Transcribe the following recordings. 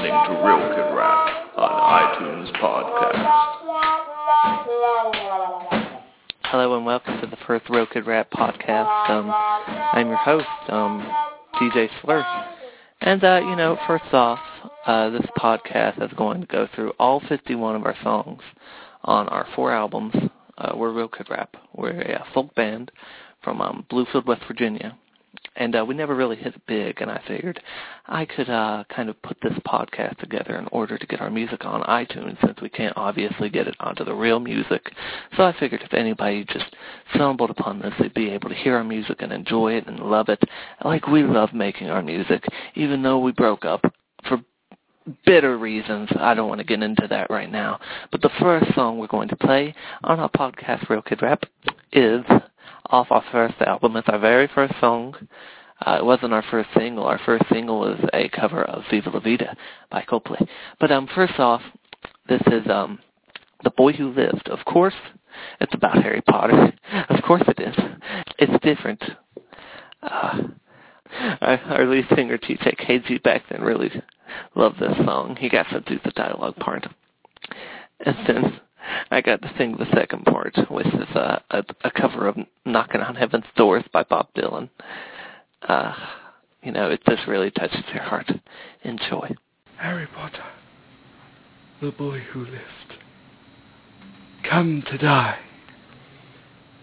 listening to Real Kid Rap on iTunes Podcast. Hello and welcome to the first Real Kid Rap podcast. Um, I'm your host, um, DJ Slur. And, uh, you know, first off, uh, this podcast is going to go through all 51 of our songs on our four albums. Uh, we're Real Kid Rap. We're a folk band from um, Bluefield, West Virginia and uh, we never really hit it big. And I figured I could uh, kind of put this podcast together in order to get our music on iTunes, since we can't obviously get it onto the real music. So I figured if anybody just stumbled upon this, they'd be able to hear our music and enjoy it and love it, like we love making our music, even though we broke up for bitter reasons. I don't want to get into that right now. But the first song we're going to play on our podcast, Real Kid Rap, is off our first album. It's our very first song. Uh, it wasn't our first single. Our first single was a cover of Viva La Vida by Coldplay. But um, first off, this is um, The Boy Who Lived. Of course, it's about Harry Potter. Of course it is. It's different. Uh, our, our lead singer, TJ KG, back then really loved this song. He got to do the dialogue part. And since I got to sing the second part, which is a, a, a cover of "Knocking on Heaven's Doors" by Bob Dylan. Uh, you know, it just really touches your heart. Enjoy. Harry Potter, the boy who lived, come to die.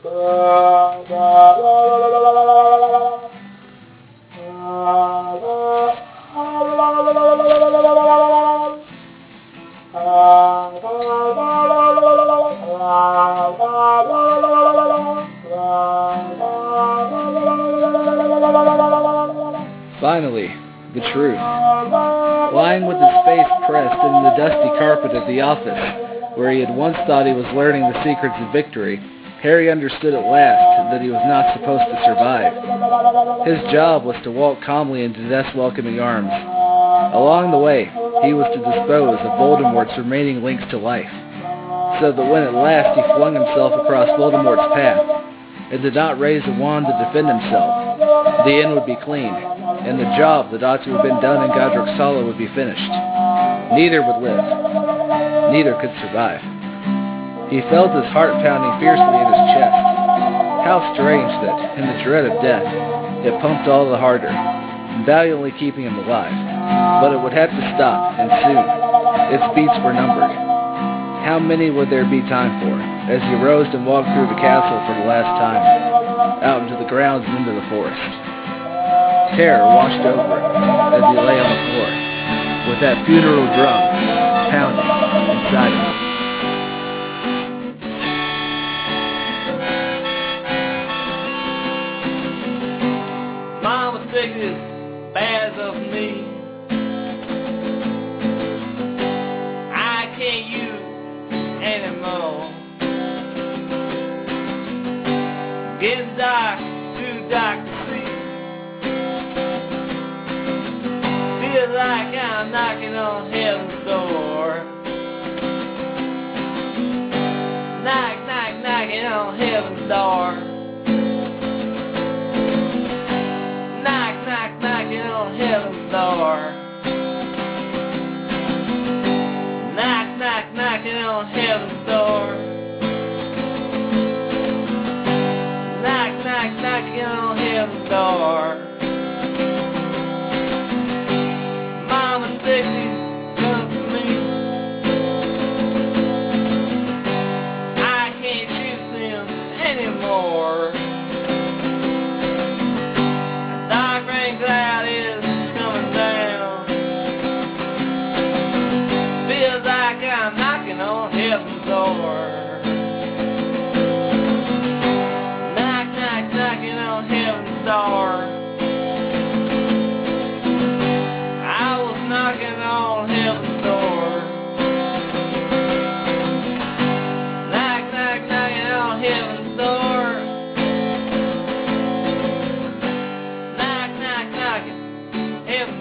the truth. Lying with his face pressed into the dusty carpet of the office, where he had once thought he was learning the secrets of victory, Harry understood at last that he was not supposed to survive. His job was to walk calmly into death's welcoming arms. Along the way, he was to dispose of Voldemort's remaining links to life, so that when at last he flung himself across Voldemort's path, and did not raise a wand to defend himself, the end would be clean, and the job that ought to have been done in Hollow would be finished. Neither would live. Neither could survive. He felt his heart pounding fiercely in his chest. How strange that, in the dread of death, it pumped all the harder, valiantly keeping him alive. But it would have to stop, and soon. Its beats were numbered. How many would there be time for, as he rose and walked through the castle for the last time, out into the grounds and into the forest? Terror washed over him as he lay on the floor, with that funeral drum pounding inside him. On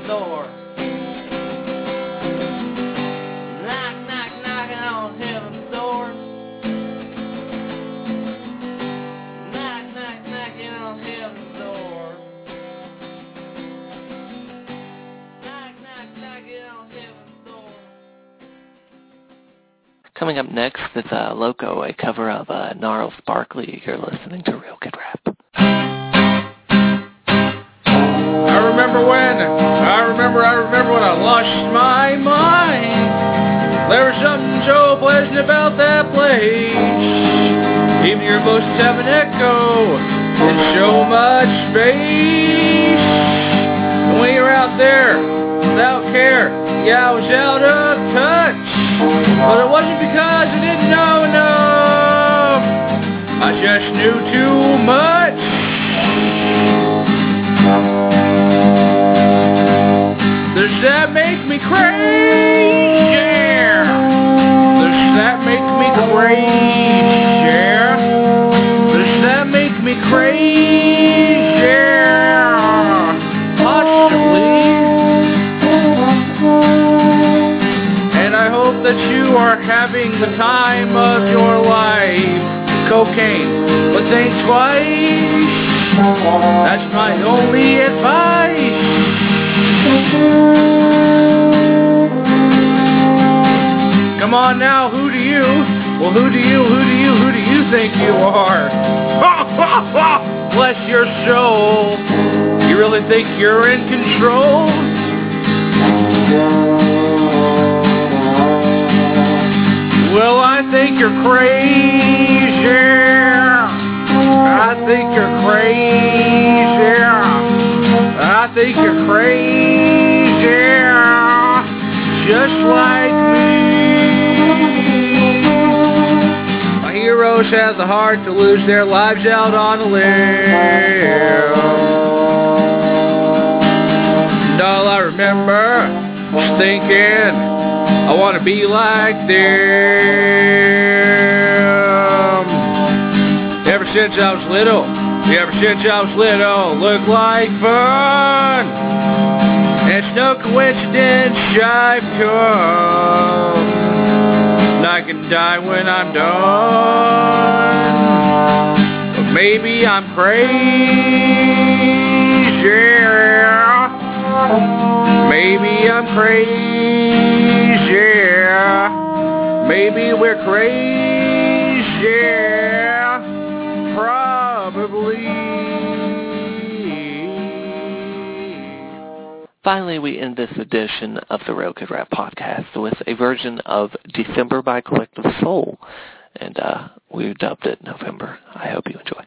door. Knock, knock, knocking on heaven's door. Knock, knock, knocking on heaven's door. Coming up next is uh, Loco, a cover of uh, Gnarls Barkley. You're listening to Real Good Rap. I remember when remember, I remember when I lost my mind. There was something so pleasant about that place. Even your ghosts have an echo and so much space. And when you're out there without care, yeah, I was out of touch. But it wasn't because I didn't know enough. I just knew too much. That make me crazy? Does that make me crazy? Does that make me crazy? Possibly. And I hope that you are having the time of your life. Cocaine, but think twice. That's Well, who do you, who do you, who do you think you are? Bless your soul. You really think you're in control? Well, I think you're crazy. I think you're crazy. I think you're crazy. Just like Heroes have the heart to lose their lives out on a limb. And all I remember was thinking, I want to be like them. Ever since I was little, ever since I was little, looked like fun. It's no coincidence I've come. I can die when I'm done. But maybe I'm crazy. Maybe I'm crazy. Maybe we're crazy. Probably. Finally, we end this edition of the Real Good Rap podcast with a version of December by Collective Soul, and uh, we dubbed it November. I hope you enjoy.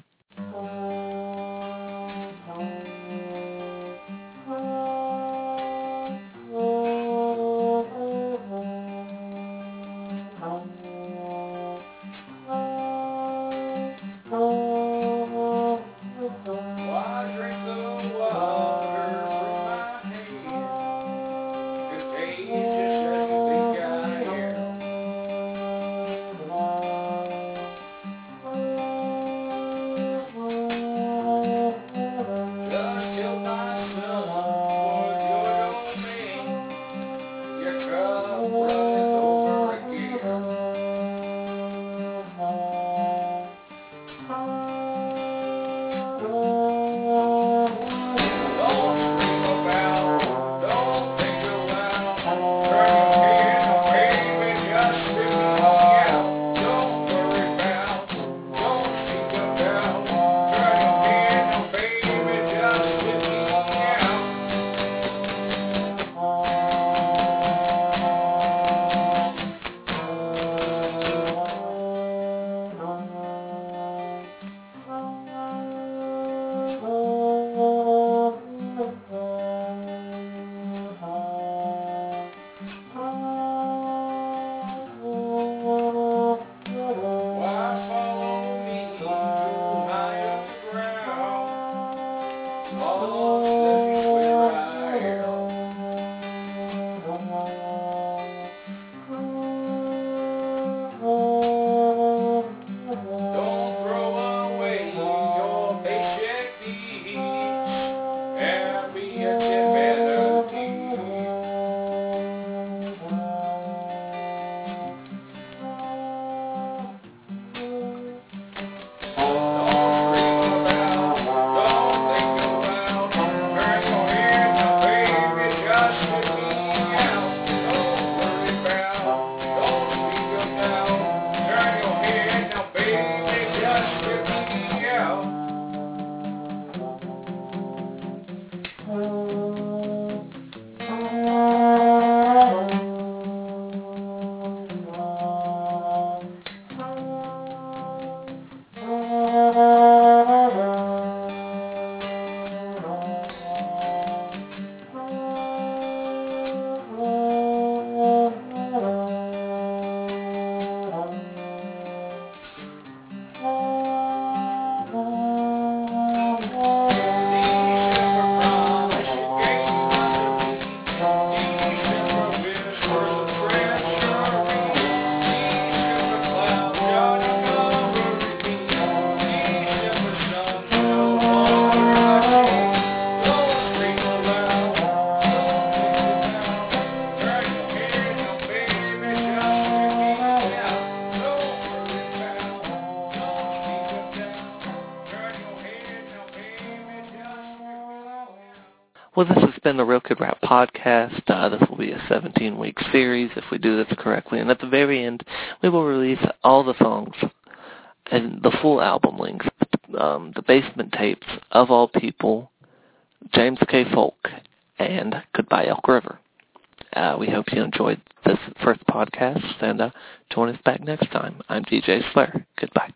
Been the Real Kid Rap podcast. Uh, this will be a 17-week series if we do this correctly. And at the very end, we will release all the songs and the full album links, um, the basement tapes of all people, James K. Folk, and Goodbye Elk River. Uh, we hope you enjoyed this first podcast, and uh, join us back next time. I'm DJ Slayer. Goodbye.